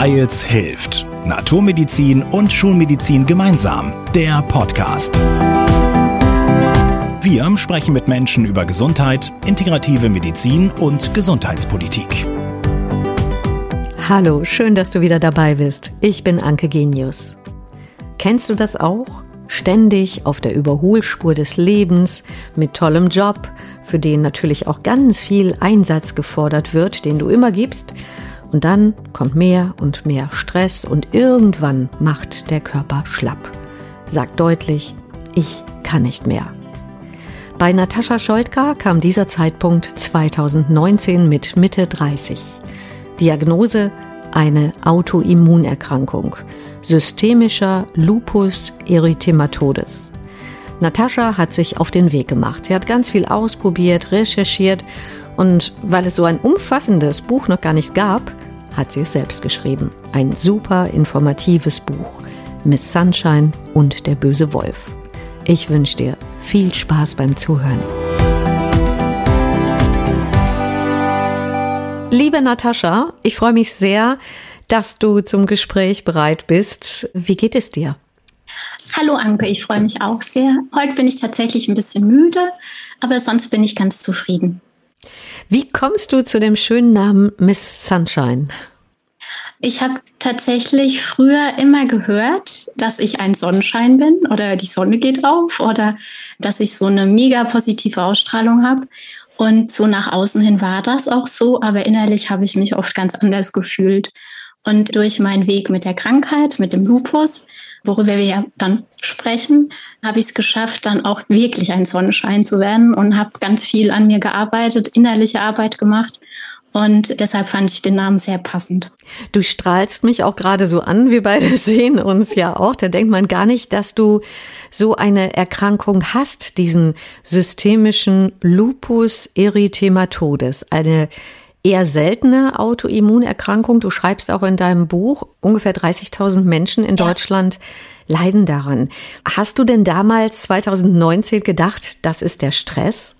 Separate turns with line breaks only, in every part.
Weils hilft. Naturmedizin und Schulmedizin gemeinsam. Der Podcast. Wir sprechen mit Menschen über Gesundheit, integrative Medizin und Gesundheitspolitik.
Hallo, schön, dass du wieder dabei bist. Ich bin Anke Genius. Kennst du das auch? Ständig auf der Überholspur des Lebens, mit tollem Job, für den natürlich auch ganz viel Einsatz gefordert wird, den du immer gibst. Und dann kommt mehr und mehr Stress und irgendwann macht der Körper schlapp. Sagt deutlich, ich kann nicht mehr. Bei Natascha Scholtka kam dieser Zeitpunkt 2019 mit Mitte 30. Diagnose eine Autoimmunerkrankung, systemischer Lupus erythematodes. Natascha hat sich auf den Weg gemacht. Sie hat ganz viel ausprobiert, recherchiert und weil es so ein umfassendes Buch noch gar nicht gab, hat sie es selbst geschrieben. Ein super informatives Buch. Miss Sunshine und der böse Wolf. Ich wünsche dir viel Spaß beim Zuhören. Liebe Natascha, ich freue mich sehr, dass du zum Gespräch bereit bist. Wie geht es dir?
Hallo Anke, ich freue mich auch sehr. Heute bin ich tatsächlich ein bisschen müde, aber sonst bin ich ganz zufrieden.
Wie kommst du zu dem schönen Namen Miss Sunshine?
Ich habe tatsächlich früher immer gehört, dass ich ein Sonnenschein bin oder die Sonne geht auf oder dass ich so eine mega positive Ausstrahlung habe. Und so nach außen hin war das auch so, aber innerlich habe ich mich oft ganz anders gefühlt. Und durch meinen Weg mit der Krankheit, mit dem Lupus, worüber wir ja dann sprechen, habe ich es geschafft, dann auch wirklich ein Sonnenschein zu werden und habe ganz viel an mir gearbeitet, innerliche Arbeit gemacht und deshalb fand ich den Namen sehr passend.
Du strahlst mich auch gerade so an, wir beide sehen uns ja auch. Da denkt man gar nicht, dass du so eine Erkrankung hast, diesen systemischen Lupus erythematodes, eine eher seltene Autoimmunerkrankung. Du schreibst auch in deinem Buch, ungefähr 30.000 Menschen in ja. Deutschland leiden daran. Hast du denn damals 2019 gedacht, das ist der Stress?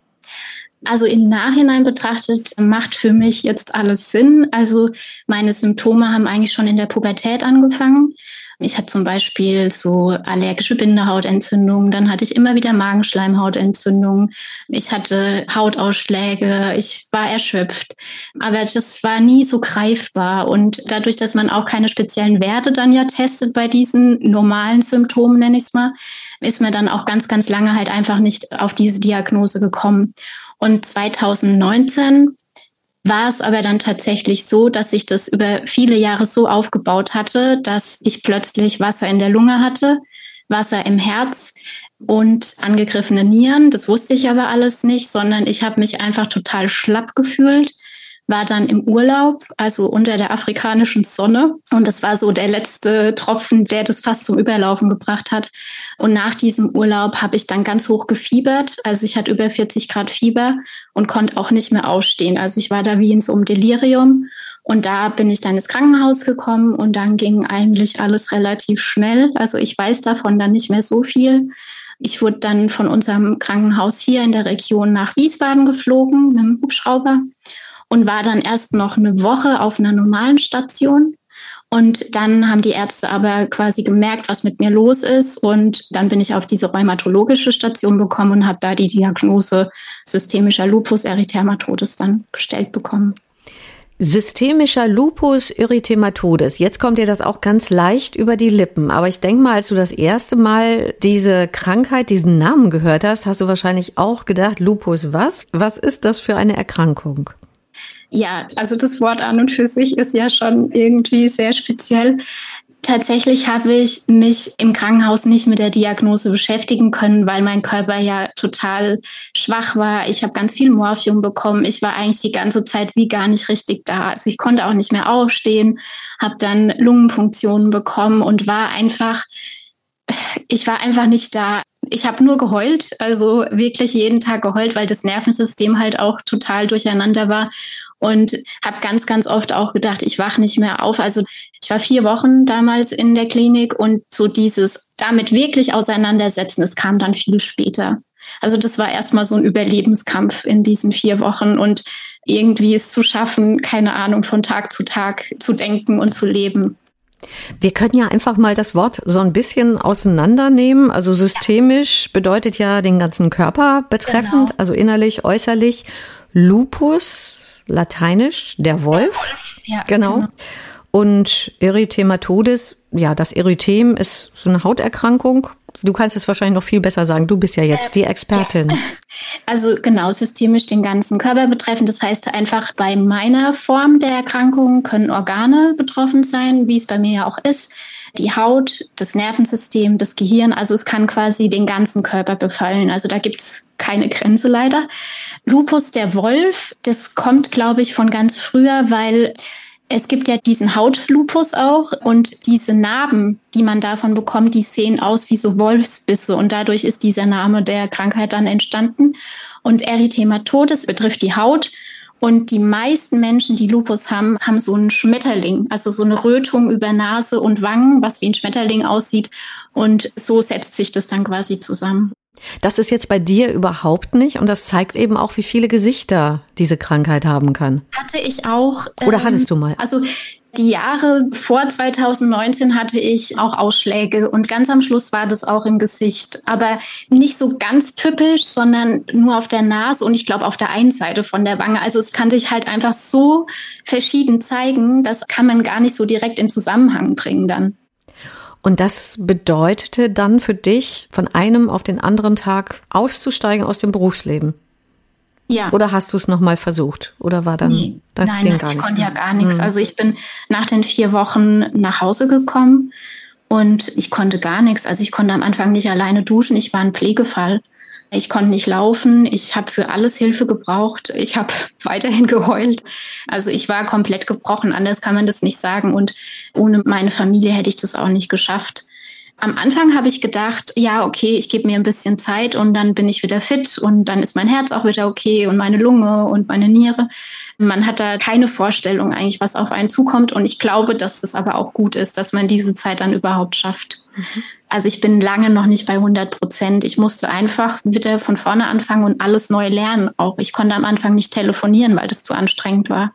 Also im Nachhinein betrachtet macht für mich jetzt alles Sinn. Also meine Symptome haben eigentlich schon in der Pubertät angefangen. Ich hatte zum Beispiel so allergische Bindehautentzündungen, dann hatte ich immer wieder Magenschleimhautentzündungen, ich hatte Hautausschläge, ich war erschöpft. Aber das war nie so greifbar. Und dadurch, dass man auch keine speziellen Werte dann ja testet bei diesen normalen Symptomen, nenne ich es mal, ist mir dann auch ganz, ganz lange halt einfach nicht auf diese Diagnose gekommen. Und 2019 war es aber dann tatsächlich so, dass sich das über viele Jahre so aufgebaut hatte, dass ich plötzlich Wasser in der Lunge hatte, Wasser im Herz und angegriffene Nieren. Das wusste ich aber alles nicht, sondern ich habe mich einfach total schlapp gefühlt war dann im Urlaub, also unter der afrikanischen Sonne. Und das war so der letzte Tropfen, der das fast zum Überlaufen gebracht hat. Und nach diesem Urlaub habe ich dann ganz hoch gefiebert. Also ich hatte über 40 Grad Fieber und konnte auch nicht mehr aufstehen. Also ich war da wie in so einem Delirium. Und da bin ich dann ins Krankenhaus gekommen und dann ging eigentlich alles relativ schnell. Also ich weiß davon dann nicht mehr so viel. Ich wurde dann von unserem Krankenhaus hier in der Region nach Wiesbaden geflogen mit dem Hubschrauber und war dann erst noch eine Woche auf einer normalen Station. Und dann haben die Ärzte aber quasi gemerkt, was mit mir los ist. Und dann bin ich auf diese rheumatologische Station bekommen und habe da die Diagnose systemischer Lupus erythematodes dann gestellt bekommen.
Systemischer Lupus erythematodes. Jetzt kommt dir das auch ganz leicht über die Lippen. Aber ich denke mal, als du das erste Mal diese Krankheit, diesen Namen gehört hast, hast du wahrscheinlich auch gedacht, Lupus was? Was ist das für eine Erkrankung?
Ja, also das Wort an und für sich ist ja schon irgendwie sehr speziell. Tatsächlich habe ich mich im Krankenhaus nicht mit der Diagnose beschäftigen können, weil mein Körper ja total schwach war. Ich habe ganz viel Morphium bekommen. Ich war eigentlich die ganze Zeit wie gar nicht richtig da. Also ich konnte auch nicht mehr aufstehen, habe dann Lungenfunktionen bekommen und war einfach, ich war einfach nicht da ich habe nur geheult, also wirklich jeden Tag geheult, weil das Nervensystem halt auch total durcheinander war und habe ganz, ganz oft auch gedacht, ich wach nicht mehr auf. Also ich war vier Wochen damals in der Klinik und so dieses damit wirklich auseinandersetzen, es kam dann viel später. Also das war erstmal so ein Überlebenskampf in diesen vier Wochen und irgendwie es zu schaffen, keine Ahnung, von Tag zu Tag zu denken und zu leben.
Wir können ja einfach mal das Wort so ein bisschen auseinandernehmen. Also systemisch bedeutet ja den ganzen Körper betreffend, genau. also innerlich, äußerlich. Lupus, lateinisch, der Wolf. Ja, genau. genau. Und Erythematodes, ja, das Erythem ist so eine Hauterkrankung. Du kannst es wahrscheinlich noch viel besser sagen. Du bist ja jetzt die Expertin. Ja.
Also genau, systemisch den ganzen Körper betreffend. Das heißt einfach, bei meiner Form der Erkrankung können Organe betroffen sein, wie es bei mir ja auch ist. Die Haut, das Nervensystem, das Gehirn. Also es kann quasi den ganzen Körper befallen. Also da gibt es keine Grenze leider. Lupus der Wolf, das kommt, glaube ich, von ganz früher, weil es gibt ja diesen Hautlupus auch und diese Narben, die man davon bekommt, die sehen aus wie so Wolfsbisse und dadurch ist dieser Name der Krankheit dann entstanden. Und Erythematodes betrifft die Haut und die meisten Menschen, die Lupus haben, haben so einen Schmetterling, also so eine Rötung über Nase und Wangen, was wie ein Schmetterling aussieht. Und so setzt sich das dann quasi zusammen.
Das ist jetzt bei dir überhaupt nicht und das zeigt eben auch, wie viele Gesichter diese Krankheit haben kann.
Hatte ich auch.
Oder ähm, hattest du mal?
Also die Jahre vor 2019 hatte ich auch Ausschläge und ganz am Schluss war das auch im Gesicht. Aber nicht so ganz typisch, sondern nur auf der Nase und ich glaube auf der einen Seite von der Wange. Also es kann sich halt einfach so verschieden zeigen, das kann man gar nicht so direkt in Zusammenhang bringen dann.
Und das bedeutete dann für dich, von einem auf den anderen Tag auszusteigen aus dem Berufsleben. Ja. Oder hast du es nochmal versucht? Oder war dann
nee. das nein, ging nein, gar ich nicht? Konnte mehr. ja gar nichts. Hm. Also ich bin nach den vier Wochen nach Hause gekommen und ich konnte gar nichts. Also ich konnte am Anfang nicht alleine duschen. Ich war ein Pflegefall. Ich konnte nicht laufen. Ich habe für alles Hilfe gebraucht. Ich habe weiterhin geheult. Also ich war komplett gebrochen. Anders kann man das nicht sagen. Und ohne meine Familie hätte ich das auch nicht geschafft. Am Anfang habe ich gedacht, ja, okay, ich gebe mir ein bisschen Zeit und dann bin ich wieder fit und dann ist mein Herz auch wieder okay und meine Lunge und meine Niere. Man hat da keine Vorstellung eigentlich, was auf einen zukommt. Und ich glaube, dass es aber auch gut ist, dass man diese Zeit dann überhaupt schafft. Mhm. Also ich bin lange noch nicht bei 100 Prozent. Ich musste einfach wieder von vorne anfangen und alles neu lernen. Auch ich konnte am Anfang nicht telefonieren, weil das zu anstrengend war.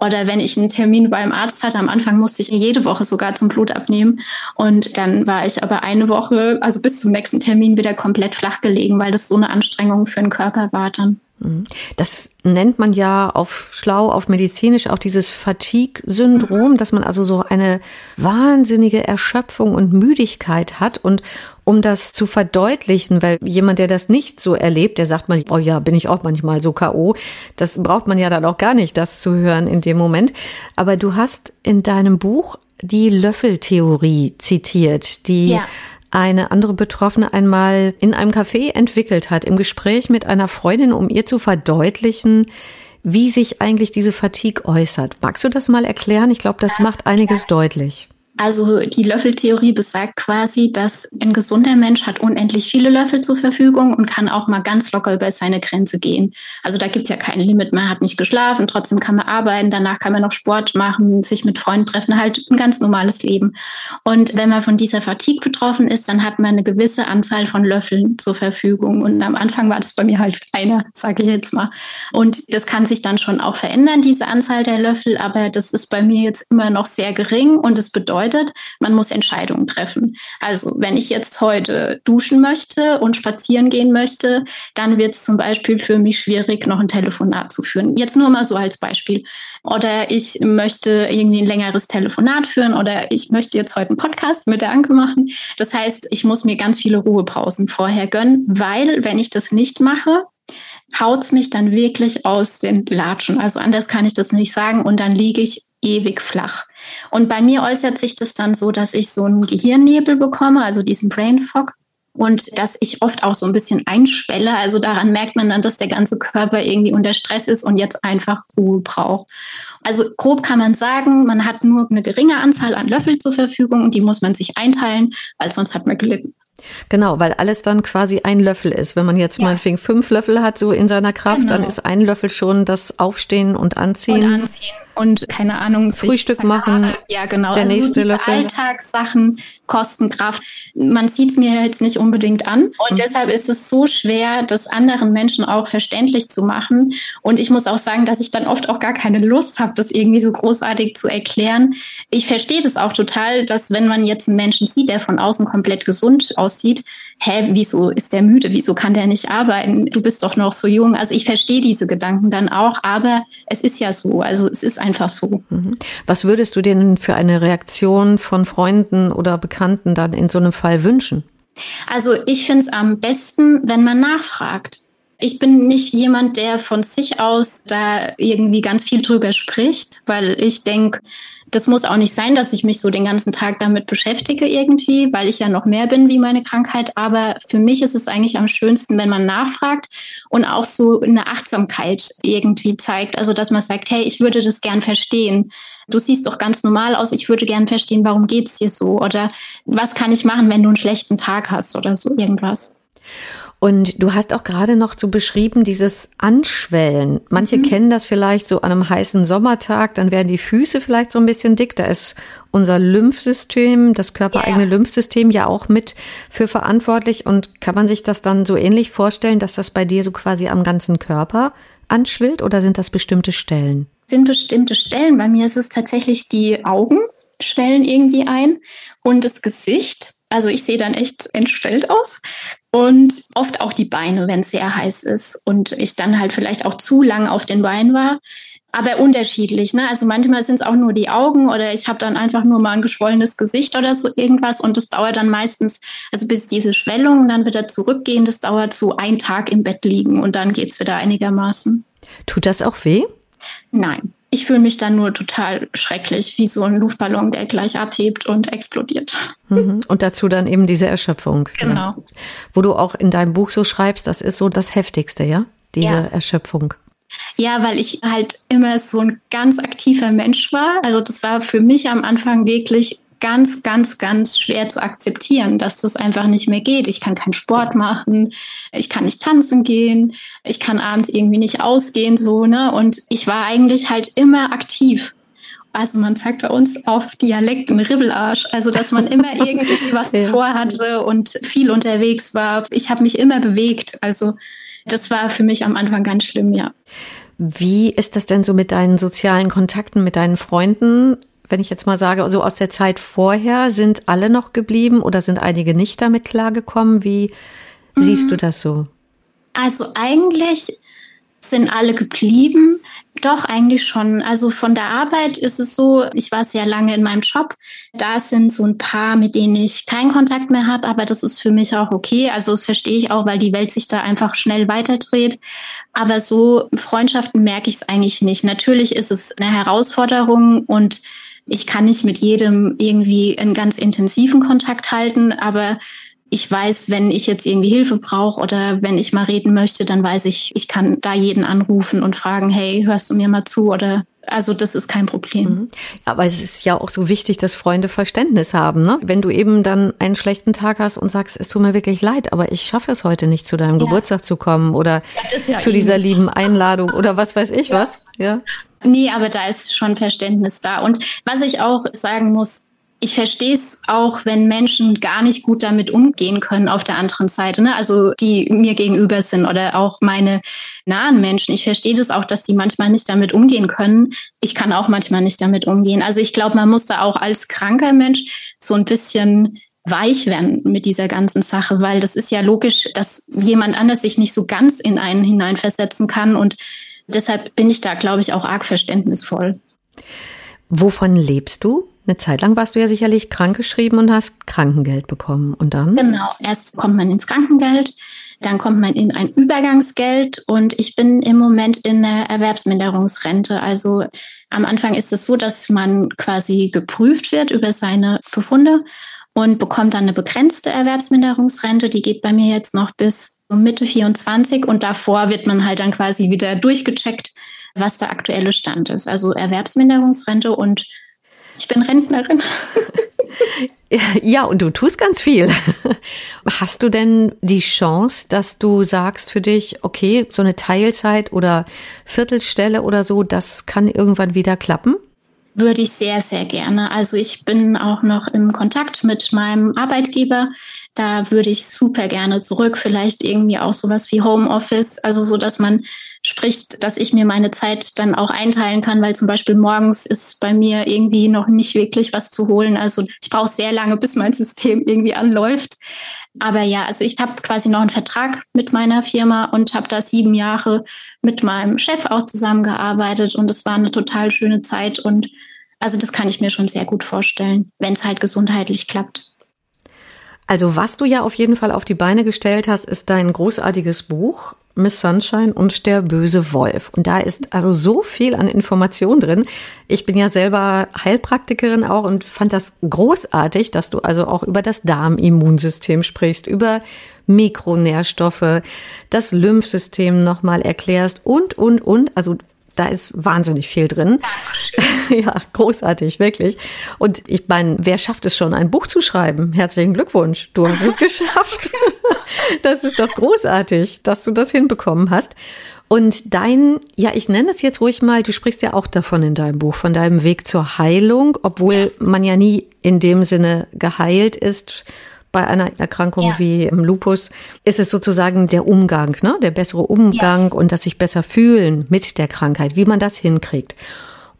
Oder wenn ich einen Termin beim Arzt hatte, am Anfang musste ich jede Woche sogar zum Blut abnehmen. Und dann war ich aber eine Woche, also bis zum nächsten Termin, wieder komplett flach gelegen, weil das so eine Anstrengung für den Körper war dann.
Mhm. Das nennt man ja auf schlau, auf medizinisch auch dieses Fatigue-Syndrom, dass man also so eine wahnsinnige Erschöpfung und Müdigkeit hat. Und um das zu verdeutlichen, weil jemand, der das nicht so erlebt, der sagt mal, oh ja, bin ich auch manchmal so K.O., das braucht man ja dann auch gar nicht, das zu hören in dem Moment. Aber du hast in deinem Buch die Löffeltheorie zitiert, die ja eine andere Betroffene einmal in einem Café entwickelt hat, im Gespräch mit einer Freundin, um ihr zu verdeutlichen, wie sich eigentlich diese Fatigue äußert. Magst du das mal erklären? Ich glaube, das macht einiges deutlich.
Also die Löffeltheorie besagt quasi, dass ein gesunder Mensch hat unendlich viele Löffel zur Verfügung und kann auch mal ganz locker über seine Grenze gehen. Also da gibt's ja kein Limit. Man hat nicht geschlafen, trotzdem kann man arbeiten, danach kann man noch Sport machen, sich mit Freunden treffen, halt ein ganz normales Leben. Und wenn man von dieser Fatigue betroffen ist, dann hat man eine gewisse Anzahl von Löffeln zur Verfügung. Und am Anfang war das bei mir halt einer, sage ich jetzt mal. Und das kann sich dann schon auch verändern, diese Anzahl der Löffel, aber das ist bei mir jetzt immer noch sehr gering und es bedeutet, bedeutet, man muss Entscheidungen treffen. Also wenn ich jetzt heute duschen möchte und spazieren gehen möchte, dann wird es zum Beispiel für mich schwierig, noch ein Telefonat zu führen. Jetzt nur mal so als Beispiel. Oder ich möchte irgendwie ein längeres Telefonat führen oder ich möchte jetzt heute einen Podcast mit der Anke machen. Das heißt, ich muss mir ganz viele Ruhepausen vorher gönnen, weil wenn ich das nicht mache, haut es mich dann wirklich aus den Latschen. Also anders kann ich das nicht sagen. Und dann liege ich ewig flach. Und bei mir äußert sich das dann so, dass ich so einen Gehirnnebel bekomme, also diesen Brain Fog. Und dass ich oft auch so ein bisschen einschwelle. Also daran merkt man dann, dass der ganze Körper irgendwie unter Stress ist und jetzt einfach Ruhe braucht. Also grob kann man sagen, man hat nur eine geringe Anzahl an Löffel zur Verfügung und die muss man sich einteilen, weil sonst hat man gelitten.
Genau, weil alles dann quasi ein Löffel ist. Wenn man jetzt ja. meinetwegen fünf Löffel hat, so in seiner Kraft, genau. dann ist ein Löffel schon das Aufstehen und Anziehen. Und Anziehen
und keine Ahnung.
Frühstück machen.
Ja, genau.
Der
also
nächste
so
Löffel.
Alltagssachen kosten Kraft. Man sieht es mir jetzt nicht unbedingt an. Und mhm. deshalb ist es so schwer, das anderen Menschen auch verständlich zu machen. Und ich muss auch sagen, dass ich dann oft auch gar keine Lust habe, das irgendwie so großartig zu erklären. Ich verstehe das auch total, dass wenn man jetzt einen Menschen sieht, der von außen komplett gesund aussieht, hä, wieso ist der müde? Wieso kann der nicht arbeiten? Du bist doch noch so jung. Also ich verstehe diese Gedanken dann auch, aber es ist ja so. Also es ist einfach so. Mhm.
Was würdest du denn für eine Reaktion von Freunden oder Bekannten dann in so einem Fall wünschen?
Also ich finde es am besten, wenn man nachfragt. Ich bin nicht jemand, der von sich aus da irgendwie ganz viel drüber spricht, weil ich denke, das muss auch nicht sein, dass ich mich so den ganzen Tag damit beschäftige irgendwie, weil ich ja noch mehr bin wie meine Krankheit. Aber für mich ist es eigentlich am schönsten, wenn man nachfragt und auch so eine Achtsamkeit irgendwie zeigt. Also, dass man sagt, hey, ich würde das gern verstehen. Du siehst doch ganz normal aus. Ich würde gern verstehen, warum geht's dir so? Oder was kann ich machen, wenn du einen schlechten Tag hast oder so irgendwas?
Und du hast auch gerade noch so beschrieben, dieses Anschwellen. Manche mhm. kennen das vielleicht so an einem heißen Sommertag, dann werden die Füße vielleicht so ein bisschen dick. Da ist unser Lymphsystem, das körpereigene ja. Lymphsystem ja auch mit für verantwortlich. Und kann man sich das dann so ähnlich vorstellen, dass das bei dir so quasi am ganzen Körper anschwillt oder sind das bestimmte Stellen?
Sind bestimmte Stellen. Bei mir ist es tatsächlich die Augen schwellen irgendwie ein und das Gesicht. Also ich sehe dann echt entstellt aus und oft auch die Beine, wenn es sehr heiß ist und ich dann halt vielleicht auch zu lang auf den Beinen war. Aber unterschiedlich, ne? Also manchmal sind es auch nur die Augen oder ich habe dann einfach nur mal ein geschwollenes Gesicht oder so irgendwas und das dauert dann meistens, also bis diese Schwellungen dann wieder zurückgehen, das dauert so ein Tag im Bett liegen und dann geht es wieder einigermaßen.
Tut das auch weh?
Nein ich fühle mich dann nur total schrecklich, wie so ein Luftballon, der gleich abhebt und explodiert.
Mhm. Und dazu dann eben diese Erschöpfung.
Genau. Ja.
Wo du auch in deinem Buch so schreibst, das ist so das Heftigste, ja? Diese ja. Erschöpfung.
Ja, weil ich halt immer so ein ganz aktiver Mensch war. Also das war für mich am Anfang wirklich ganz, ganz, ganz schwer zu akzeptieren, dass das einfach nicht mehr geht. Ich kann keinen Sport machen, ich kann nicht tanzen gehen, ich kann abends irgendwie nicht ausgehen, so, ne? Und ich war eigentlich halt immer aktiv. Also man sagt bei uns auf Dialekten Ribbelarsch, also dass man immer irgendwie was ja. vorhatte und viel unterwegs war. Ich habe mich immer bewegt. Also das war für mich am Anfang ganz schlimm, ja.
Wie ist das denn so mit deinen sozialen Kontakten, mit deinen Freunden? Wenn ich jetzt mal sage, so aus der Zeit vorher, sind alle noch geblieben oder sind einige nicht damit klargekommen? Wie mhm. siehst du das so?
Also eigentlich sind alle geblieben. Doch, eigentlich schon. Also von der Arbeit ist es so, ich war sehr lange in meinem Job. Da sind so ein paar, mit denen ich keinen Kontakt mehr habe, aber das ist für mich auch okay. Also das verstehe ich auch, weil die Welt sich da einfach schnell weiterdreht. Aber so Freundschaften merke ich es eigentlich nicht. Natürlich ist es eine Herausforderung und ich kann nicht mit jedem irgendwie einen ganz intensiven Kontakt halten, aber ich weiß, wenn ich jetzt irgendwie Hilfe brauche oder wenn ich mal reden möchte, dann weiß ich, ich kann da jeden anrufen und fragen, hey, hörst du mir mal zu oder also das ist kein Problem. Mhm.
Aber es ist ja auch so wichtig, dass Freunde Verständnis haben. Ne? Wenn du eben dann einen schlechten Tag hast und sagst, es tut mir wirklich leid, aber ich schaffe es heute nicht, zu deinem ja. Geburtstag zu kommen oder ja, ja zu dieser lieben Einladung oder was weiß ich was. Ja.
Nee, aber da ist schon Verständnis da. Und was ich auch sagen muss, ich verstehe es auch, wenn Menschen gar nicht gut damit umgehen können auf der anderen Seite, ne? also die mir gegenüber sind oder auch meine nahen Menschen. Ich verstehe das auch, dass die manchmal nicht damit umgehen können. Ich kann auch manchmal nicht damit umgehen. Also ich glaube, man muss da auch als kranker Mensch so ein bisschen weich werden mit dieser ganzen Sache, weil das ist ja logisch, dass jemand anders sich nicht so ganz in einen hineinversetzen kann und Deshalb bin ich da, glaube ich, auch arg verständnisvoll.
Wovon lebst du? Eine Zeit lang warst du ja sicherlich krankgeschrieben und hast Krankengeld bekommen. Und dann?
Genau. Erst kommt man ins Krankengeld, dann kommt man in ein Übergangsgeld und ich bin im Moment in der Erwerbsminderungsrente. Also am Anfang ist es so, dass man quasi geprüft wird über seine Befunde und bekommt dann eine begrenzte Erwerbsminderungsrente. Die geht bei mir jetzt noch bis Mitte 24 und davor wird man halt dann quasi wieder durchgecheckt, was der aktuelle Stand ist. Also Erwerbsminderungsrente und Ich bin Rentnerin.
Ja, und du tust ganz viel. Hast du denn die Chance, dass du sagst für dich, okay, so eine Teilzeit oder Viertelstelle oder so, das kann irgendwann wieder klappen?
Würde ich sehr, sehr gerne. Also ich bin auch noch im Kontakt mit meinem Arbeitgeber. Da würde ich super gerne zurück. Vielleicht irgendwie auch sowas wie Homeoffice. Also so, dass man spricht, dass ich mir meine Zeit dann auch einteilen kann, weil zum Beispiel morgens ist bei mir irgendwie noch nicht wirklich was zu holen. Also ich brauche sehr lange, bis mein System irgendwie anläuft. Aber ja, also ich habe quasi noch einen Vertrag mit meiner Firma und habe da sieben Jahre mit meinem Chef auch zusammengearbeitet und es war eine total schöne Zeit und also das kann ich mir schon sehr gut vorstellen, wenn es halt gesundheitlich klappt.
Also was du ja auf jeden Fall auf die Beine gestellt hast, ist dein großartiges Buch Miss Sunshine und der böse Wolf. Und da ist also so viel an Information drin. Ich bin ja selber Heilpraktikerin auch und fand das großartig, dass du also auch über das Darmimmunsystem sprichst, über Mikronährstoffe, das Lymphsystem nochmal erklärst und, und, und. Also da ist wahnsinnig viel drin. ja, großartig, wirklich. Und ich meine, wer schafft es schon, ein Buch zu schreiben? Herzlichen Glückwunsch. Du hast es geschafft. das ist doch großartig, dass du das hinbekommen hast. Und dein, ja, ich nenne es jetzt ruhig mal, du sprichst ja auch davon in deinem Buch, von deinem Weg zur Heilung, obwohl man ja nie in dem Sinne geheilt ist bei einer Erkrankung ja. wie im Lupus ist es sozusagen der Umgang, ne? der bessere Umgang ja. und das sich besser fühlen mit der Krankheit, wie man das hinkriegt.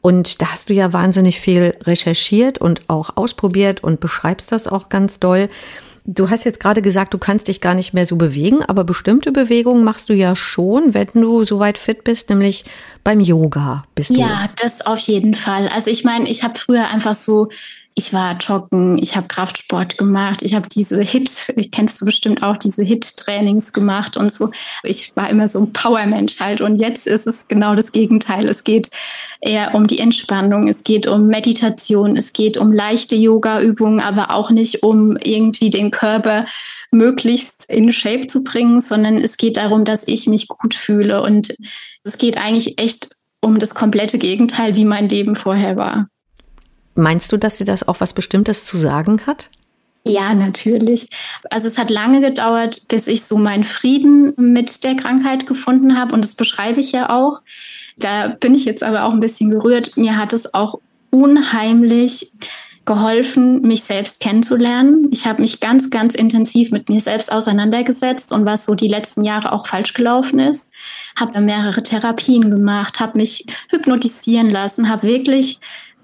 Und da hast du ja wahnsinnig viel recherchiert und auch ausprobiert und beschreibst das auch ganz doll. Du hast jetzt gerade gesagt, du kannst dich gar nicht mehr so bewegen, aber bestimmte Bewegungen machst du ja schon, wenn du soweit fit bist, nämlich beim Yoga bist du.
Ja, das auf jeden Fall. Also ich meine, ich habe früher einfach so ich war joggen, ich habe Kraftsport gemacht, ich habe diese Hit, kennst du bestimmt auch, diese Hit-Trainings gemacht und so. Ich war immer so ein Powermensch halt und jetzt ist es genau das Gegenteil. Es geht eher um die Entspannung, es geht um Meditation, es geht um leichte Yoga-Übungen, aber auch nicht um irgendwie den Körper möglichst in Shape zu bringen, sondern es geht darum, dass ich mich gut fühle und es geht eigentlich echt um das komplette Gegenteil, wie mein Leben vorher war.
Meinst du, dass sie das auch was Bestimmtes zu sagen hat?
Ja, natürlich. Also es hat lange gedauert, bis ich so meinen Frieden mit der Krankheit gefunden habe und das beschreibe ich ja auch. Da bin ich jetzt aber auch ein bisschen gerührt. Mir hat es auch unheimlich geholfen, mich selbst kennenzulernen. Ich habe mich ganz, ganz intensiv mit mir selbst auseinandergesetzt und was so die letzten Jahre auch falsch gelaufen ist. Habe mehrere Therapien gemacht, habe mich hypnotisieren lassen, habe wirklich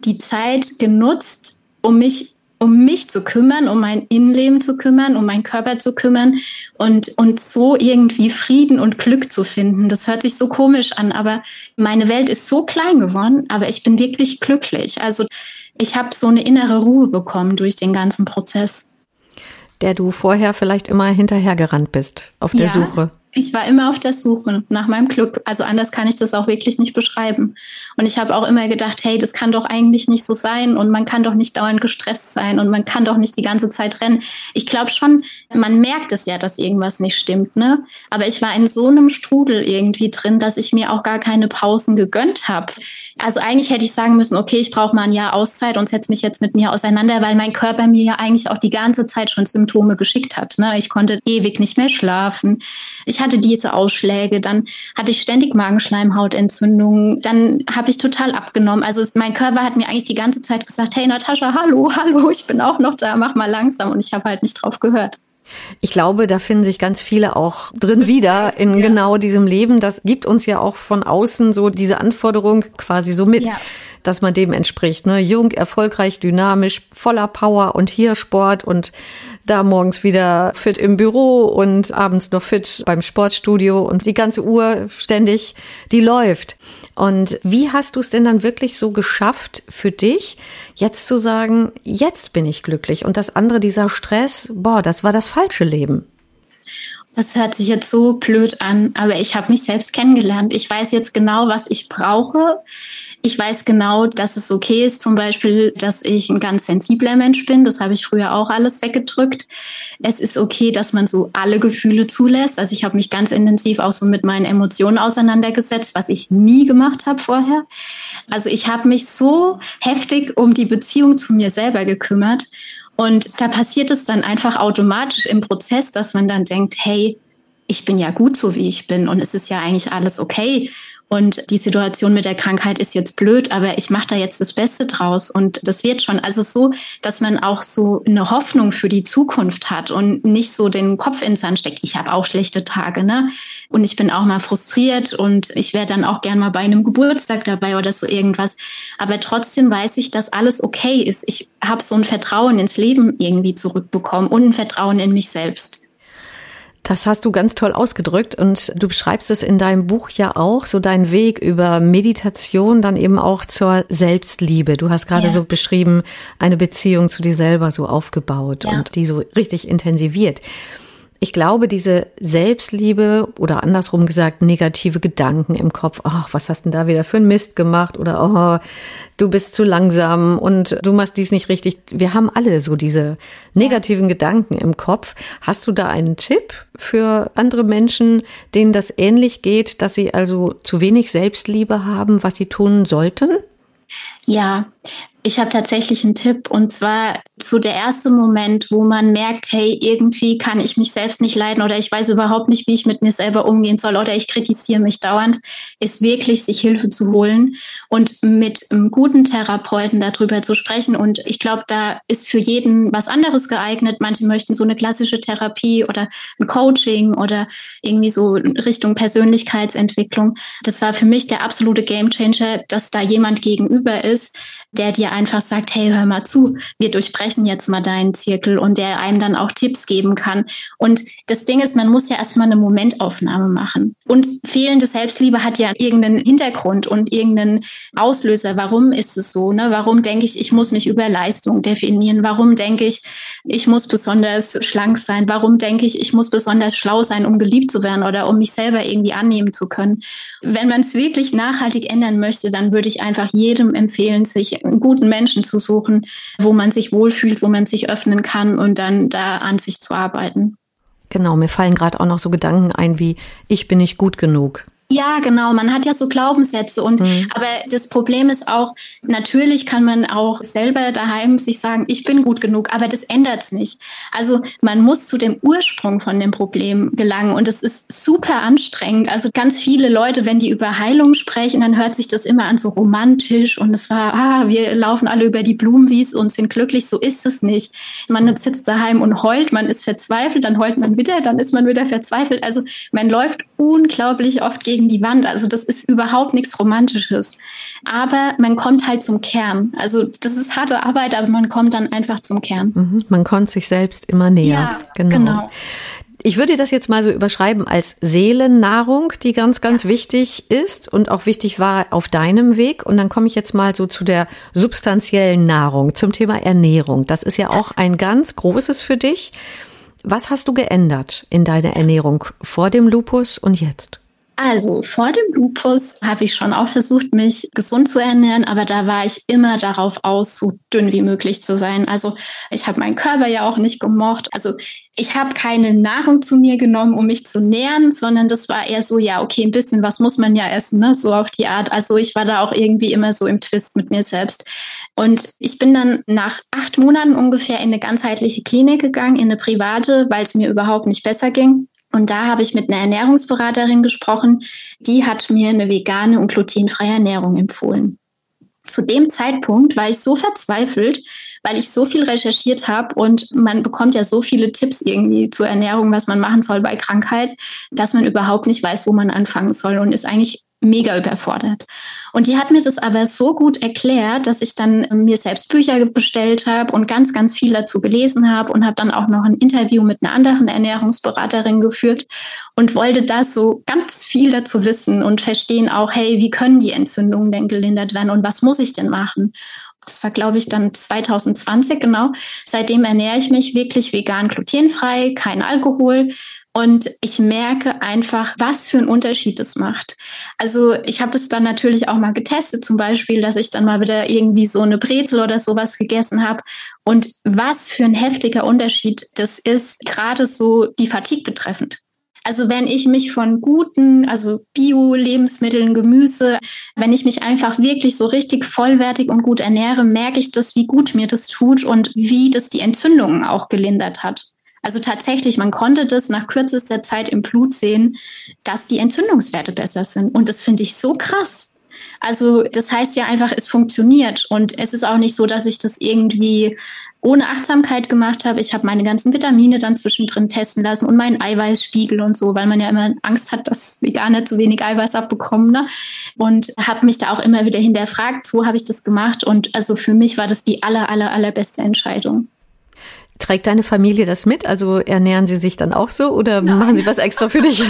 die Zeit genutzt, um mich um mich zu kümmern, um mein Innenleben zu kümmern, um meinen Körper zu kümmern und, und so irgendwie Frieden und Glück zu finden. Das hört sich so komisch an, aber meine Welt ist so klein geworden, aber ich bin wirklich glücklich. Also ich habe so eine innere Ruhe bekommen durch den ganzen Prozess.
Der du vorher vielleicht immer hinterhergerannt bist auf der ja, Suche.
Ich war immer auf der Suche nach meinem Glück. Also anders kann ich das auch wirklich nicht beschreiben. Und ich habe auch immer gedacht, hey, das kann doch eigentlich nicht so sein und man kann doch nicht dauernd gestresst sein und man kann doch nicht die ganze Zeit rennen. Ich glaube schon, man merkt es ja, dass irgendwas nicht stimmt, ne? Aber ich war in so einem Strudel irgendwie drin, dass ich mir auch gar keine Pausen gegönnt habe. Also eigentlich hätte ich sagen müssen, okay, ich brauche mal ein Jahr Auszeit und setze mich jetzt mit mir auseinander, weil mein Körper mir ja eigentlich auch die ganze Zeit schon Symptome geschickt hat. Ne? Ich konnte ewig nicht mehr schlafen. Ich hatte diese Ausschläge, dann hatte ich ständig Magenschleimhautentzündungen, dann habe ich total abgenommen. Also es, mein Körper hat mir eigentlich die ganze Zeit gesagt, hey Natascha, hallo, hallo, ich bin auch noch da, mach mal langsam. Und ich habe halt nicht drauf gehört.
Ich glaube, da finden sich ganz viele auch drin wieder in ja. genau diesem Leben. Das gibt uns ja auch von außen so diese Anforderung quasi so mit. Ja dass man dem entspricht. Ne? Jung, erfolgreich, dynamisch, voller Power und hier Sport und da morgens wieder fit im Büro und abends noch fit beim Sportstudio und die ganze Uhr ständig, die läuft. Und wie hast du es denn dann wirklich so geschafft für dich, jetzt zu sagen, jetzt bin ich glücklich und das andere, dieser Stress, boah, das war das falsche Leben?
Das hört sich jetzt so blöd an, aber ich habe mich selbst kennengelernt. Ich weiß jetzt genau, was ich brauche. Ich weiß genau, dass es okay ist, zum Beispiel, dass ich ein ganz sensibler Mensch bin. Das habe ich früher auch alles weggedrückt. Es ist okay, dass man so alle Gefühle zulässt. Also ich habe mich ganz intensiv auch so mit meinen Emotionen auseinandergesetzt, was ich nie gemacht habe vorher. Also ich habe mich so heftig um die Beziehung zu mir selber gekümmert. Und da passiert es dann einfach automatisch im Prozess, dass man dann denkt, hey, ich bin ja gut so, wie ich bin und es ist ja eigentlich alles okay. Und die Situation mit der Krankheit ist jetzt blöd, aber ich mache da jetzt das Beste draus und das wird schon. Also so, dass man auch so eine Hoffnung für die Zukunft hat und nicht so den Kopf ins Sand steckt. Ich habe auch schlechte Tage, ne? Und ich bin auch mal frustriert und ich wäre dann auch gern mal bei einem Geburtstag dabei oder so irgendwas. Aber trotzdem weiß ich, dass alles okay ist. Ich habe so ein Vertrauen ins Leben irgendwie zurückbekommen und ein Vertrauen in mich selbst.
Das hast du ganz toll ausgedrückt und du beschreibst es in deinem Buch ja auch, so deinen Weg über Meditation, dann eben auch zur Selbstliebe. Du hast gerade ja. so beschrieben, eine Beziehung zu dir selber so aufgebaut ja. und die so richtig intensiviert ich glaube, diese Selbstliebe oder andersrum gesagt negative Gedanken im Kopf, ach, was hast denn da wieder für ein Mist gemacht oder oh, du bist zu langsam und du machst dies nicht richtig. Wir haben alle so diese negativen Gedanken im Kopf. Hast du da einen Tipp für andere Menschen, denen das ähnlich geht, dass sie also zu wenig Selbstliebe haben, was sie tun sollten?
Ja, ich habe tatsächlich einen Tipp und zwar so der erste Moment, wo man merkt, hey, irgendwie kann ich mich selbst nicht leiden oder ich weiß überhaupt nicht, wie ich mit mir selber umgehen soll oder ich kritisiere mich dauernd, ist wirklich sich Hilfe zu holen und mit einem guten Therapeuten darüber zu sprechen. Und ich glaube, da ist für jeden was anderes geeignet. Manche möchten so eine klassische Therapie oder ein Coaching oder irgendwie so Richtung Persönlichkeitsentwicklung. Das war für mich der absolute Gamechanger, dass da jemand gegenüber ist, der dir einfach sagt, hey, hör mal zu, wir durchbrechen jetzt mal deinen Zirkel und der einem dann auch Tipps geben kann. Und das Ding ist, man muss ja erstmal eine Momentaufnahme machen. Und fehlende Selbstliebe hat ja irgendeinen Hintergrund und irgendeinen Auslöser. Warum ist es so? Ne? Warum denke ich, ich muss mich über Leistung definieren? Warum denke ich, ich muss besonders schlank sein? Warum denke ich, ich muss besonders schlau sein, um geliebt zu werden oder um mich selber irgendwie annehmen zu können? Wenn man es wirklich nachhaltig ändern möchte, dann würde ich einfach jedem empfehlen, sich guten Menschen zu suchen, wo man sich wohlfühlt, wo man sich öffnen kann und dann da an sich zu arbeiten.
Genau, mir fallen gerade auch noch so Gedanken ein wie, ich bin nicht gut genug.
Ja, genau. Man hat ja so Glaubenssätze und mhm. aber das Problem ist auch, natürlich kann man auch selber daheim sich sagen, ich bin gut genug, aber das ändert es nicht. Also man muss zu dem Ursprung von dem Problem gelangen und es ist super anstrengend. Also ganz viele Leute, wenn die über Heilung sprechen, dann hört sich das immer an so romantisch und es war, ah, wir laufen alle über die Blumenwiese und sind glücklich. So ist es nicht. Man sitzt daheim und heult, man ist verzweifelt, dann heult man wieder, dann ist man wieder verzweifelt. Also man läuft unglaublich oft gegen gegen die Wand. Also das ist überhaupt nichts Romantisches. Aber man kommt halt zum Kern. Also das ist harte Arbeit, aber man kommt dann einfach zum Kern.
Mhm, man kommt sich selbst immer näher. Ja, genau. genau. Ich würde das jetzt mal so überschreiben als Seelennahrung, die ganz, ganz wichtig ist und auch wichtig war auf deinem Weg. Und dann komme ich jetzt mal so zu der substanziellen Nahrung, zum Thema Ernährung. Das ist ja auch ein ganz großes für dich. Was hast du geändert in deiner Ernährung vor dem Lupus und jetzt?
Also vor dem Lupus habe ich schon auch versucht, mich gesund zu ernähren, aber da war ich immer darauf aus, so dünn wie möglich zu sein. Also ich habe meinen Körper ja auch nicht gemocht. Also ich habe keine Nahrung zu mir genommen, um mich zu nähren, sondern das war eher so, ja, okay, ein bisschen was muss man ja essen, ne? so auf die Art. Also ich war da auch irgendwie immer so im Twist mit mir selbst. Und ich bin dann nach acht Monaten ungefähr in eine ganzheitliche Klinik gegangen, in eine private, weil es mir überhaupt nicht besser ging. Und da habe ich mit einer Ernährungsberaterin gesprochen, die hat mir eine vegane und glutenfreie Ernährung empfohlen. Zu dem Zeitpunkt war ich so verzweifelt, weil ich so viel recherchiert habe und man bekommt ja so viele Tipps irgendwie zur Ernährung, was man machen soll bei Krankheit, dass man überhaupt nicht weiß, wo man anfangen soll und ist eigentlich mega überfordert. Und die hat mir das aber so gut erklärt, dass ich dann mir selbst Bücher bestellt habe und ganz, ganz viel dazu gelesen habe und habe dann auch noch ein Interview mit einer anderen Ernährungsberaterin geführt und wollte da so ganz viel dazu wissen und verstehen auch, hey, wie können die Entzündungen denn gelindert werden und was muss ich denn machen? Das war, glaube ich, dann 2020 genau. Seitdem ernähre ich mich wirklich vegan, glutenfrei, kein Alkohol, und ich merke einfach, was für einen Unterschied es macht. Also ich habe das dann natürlich auch mal getestet, zum Beispiel, dass ich dann mal wieder irgendwie so eine Brezel oder sowas gegessen habe. Und was für ein heftiger Unterschied das ist, gerade so die Fatigue betreffend. Also wenn ich mich von guten, also Bio-Lebensmitteln, Gemüse, wenn ich mich einfach wirklich so richtig vollwertig und gut ernähre, merke ich das, wie gut mir das tut und wie das die Entzündungen auch gelindert hat. Also tatsächlich, man konnte das nach kürzester Zeit im Blut sehen, dass die Entzündungswerte besser sind. Und das finde ich so krass. Also das heißt ja einfach, es funktioniert. Und es ist auch nicht so, dass ich das irgendwie ohne Achtsamkeit gemacht habe. Ich habe meine ganzen Vitamine dann zwischendrin testen lassen und meinen Eiweißspiegel und so, weil man ja immer Angst hat, dass Veganer zu wenig Eiweiß abbekommen. Ne? Und habe mich da auch immer wieder hinterfragt, so habe ich das gemacht. Und also für mich war das die aller, aller, allerbeste Entscheidung.
Trägt deine Familie das mit? Also ernähren sie sich dann auch so oder Nein. machen sie was extra für dich?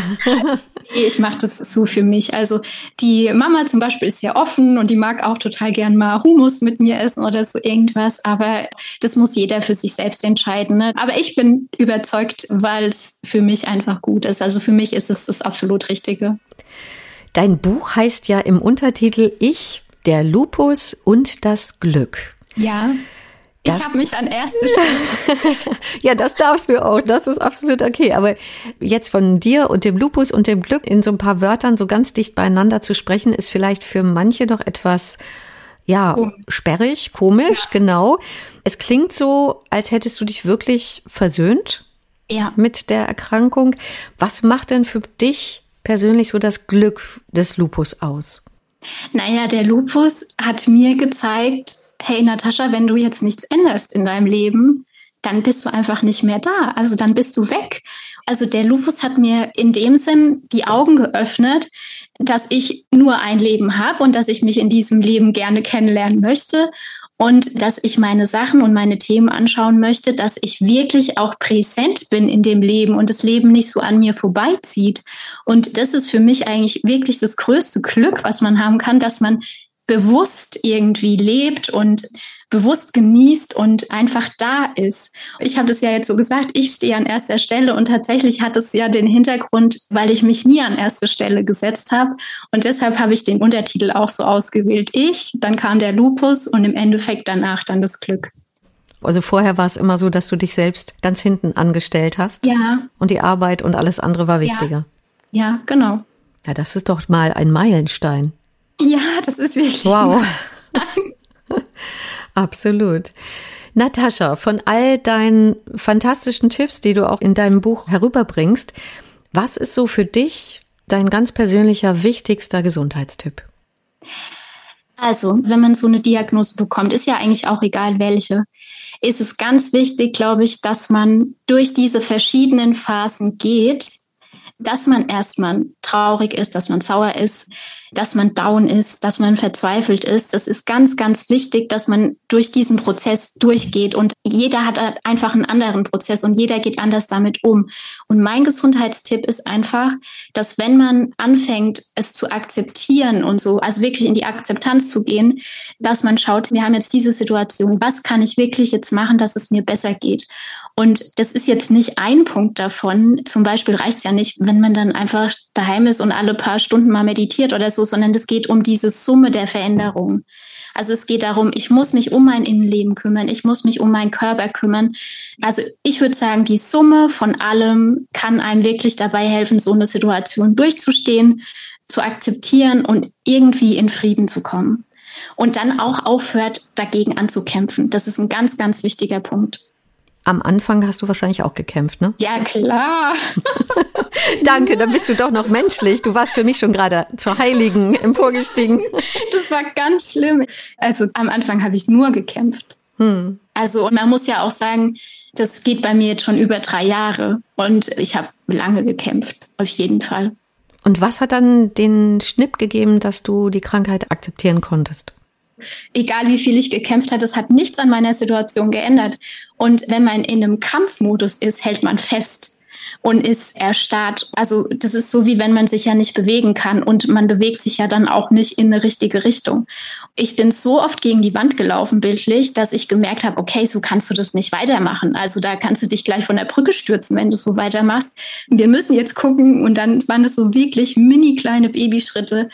ich mache das so für mich. Also die Mama zum Beispiel ist sehr offen und die mag auch total gern mal Humus mit mir essen oder so irgendwas. Aber das muss jeder für sich selbst entscheiden. Ne? Aber ich bin überzeugt, weil es für mich einfach gut ist. Also für mich ist es das absolut Richtige.
Dein Buch heißt ja im Untertitel Ich, der Lupus und das Glück.
Ja. Das ich habe mich an erste Stelle.
ja, das darfst du auch. Das ist absolut okay. Aber jetzt von dir und dem Lupus und dem Glück in so ein paar Wörtern so ganz dicht beieinander zu sprechen, ist vielleicht für manche doch etwas, ja, oh. sperrig, komisch, ja. genau. Es klingt so, als hättest du dich wirklich versöhnt ja. mit der Erkrankung. Was macht denn für dich persönlich so das Glück des Lupus aus?
Naja, der Lupus hat mir gezeigt, hey Natascha, wenn du jetzt nichts änderst in deinem Leben, dann bist du einfach nicht mehr da. Also dann bist du weg. Also der Lupus hat mir in dem Sinn die Augen geöffnet, dass ich nur ein Leben habe und dass ich mich in diesem Leben gerne kennenlernen möchte und dass ich meine Sachen und meine Themen anschauen möchte, dass ich wirklich auch präsent bin in dem Leben und das Leben nicht so an mir vorbeizieht. Und das ist für mich eigentlich wirklich das größte Glück, was man haben kann, dass man bewusst irgendwie lebt und bewusst genießt und einfach da ist. Ich habe das ja jetzt so gesagt, ich stehe an erster Stelle und tatsächlich hat es ja den Hintergrund, weil ich mich nie an erste Stelle gesetzt habe und deshalb habe ich den Untertitel auch so ausgewählt. Ich, dann kam der Lupus und im Endeffekt danach dann das Glück.
Also vorher war es immer so, dass du dich selbst ganz hinten angestellt hast.
Ja.
Und die Arbeit und alles andere war wichtiger.
Ja, ja genau.
Ja, das ist doch mal ein Meilenstein.
Ja, das ist wirklich.
Wow. Absolut. Natascha, von all deinen fantastischen Tipps, die du auch in deinem Buch herüberbringst, was ist so für dich dein ganz persönlicher wichtigster Gesundheitstipp?
Also, wenn man so eine Diagnose bekommt, ist ja eigentlich auch egal welche, ist es ganz wichtig, glaube ich, dass man durch diese verschiedenen Phasen geht, dass man erstmal traurig ist, dass man sauer ist, dass man down ist, dass man verzweifelt ist. Das ist ganz, ganz wichtig, dass man durch diesen Prozess durchgeht. Und jeder hat einfach einen anderen Prozess und jeder geht anders damit um. Und mein Gesundheitstipp ist einfach, dass wenn man anfängt, es zu akzeptieren und so, also wirklich in die Akzeptanz zu gehen, dass man schaut, wir haben jetzt diese Situation, was kann ich wirklich jetzt machen, dass es mir besser geht? Und das ist jetzt nicht ein Punkt davon. Zum Beispiel reicht es ja nicht, wenn man dann einfach daheim ist und alle paar Stunden mal meditiert oder so, sondern es geht um diese Summe der Veränderungen. Also es geht darum, ich muss mich um mein Innenleben kümmern, ich muss mich um meinen Körper kümmern. Also ich würde sagen, die Summe von allem kann einem wirklich dabei helfen, so eine Situation durchzustehen, zu akzeptieren und irgendwie in Frieden zu kommen. Und dann auch aufhört, dagegen anzukämpfen. Das ist ein ganz, ganz wichtiger Punkt.
Am Anfang hast du wahrscheinlich auch gekämpft, ne?
Ja, klar.
Danke, dann bist du doch noch menschlich. Du warst für mich schon gerade zur Heiligen emporgestiegen.
Das war ganz schlimm. Also am Anfang habe ich nur gekämpft. Hm. Also und man muss ja auch sagen, das geht bei mir jetzt schon über drei Jahre und ich habe lange gekämpft, auf jeden Fall.
Und was hat dann den Schnipp gegeben, dass du die Krankheit akzeptieren konntest?
Egal wie viel ich gekämpft habe, es hat nichts an meiner Situation geändert. Und wenn man in einem Kampfmodus ist, hält man fest und ist erstarrt. Also das ist so, wie wenn man sich ja nicht bewegen kann und man bewegt sich ja dann auch nicht in eine richtige Richtung. Ich bin so oft gegen die Wand gelaufen, bildlich, dass ich gemerkt habe, okay, so kannst du das nicht weitermachen. Also da kannst du dich gleich von der Brücke stürzen, wenn du so weitermachst. Wir müssen jetzt gucken und dann waren es so wirklich mini kleine Babyschritte,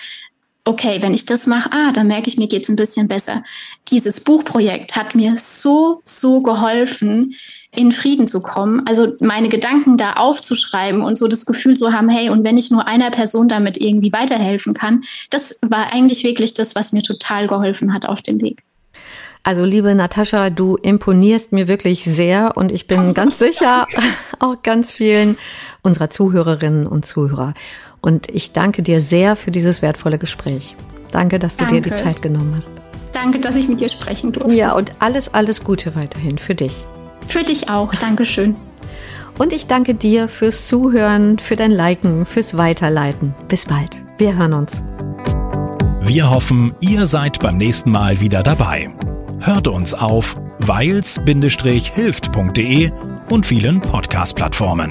okay, wenn ich das mache, ah, dann merke ich, mir geht's ein bisschen besser. Dieses Buchprojekt hat mir so, so geholfen, in Frieden zu kommen. Also meine Gedanken da aufzuschreiben und so das Gefühl zu haben, hey, und wenn ich nur einer Person damit irgendwie weiterhelfen kann, das war eigentlich wirklich das, was mir total geholfen hat auf dem Weg.
Also liebe Natascha, du imponierst mir wirklich sehr und ich bin ganz sicher auch ganz vielen unserer Zuhörerinnen und Zuhörer. Und ich danke dir sehr für dieses wertvolle Gespräch. Danke, dass du danke. dir die Zeit genommen hast.
Danke, dass ich mit dir sprechen durfte.
Ja, und alles, alles Gute weiterhin für dich.
Für dich auch. Dankeschön.
Und ich danke dir fürs Zuhören, für dein Liken, fürs Weiterleiten. Bis bald. Wir hören uns.
Wir hoffen, ihr seid beim nächsten Mal wieder dabei. Hört uns auf weils-hilft.de und vielen Podcast-Plattformen.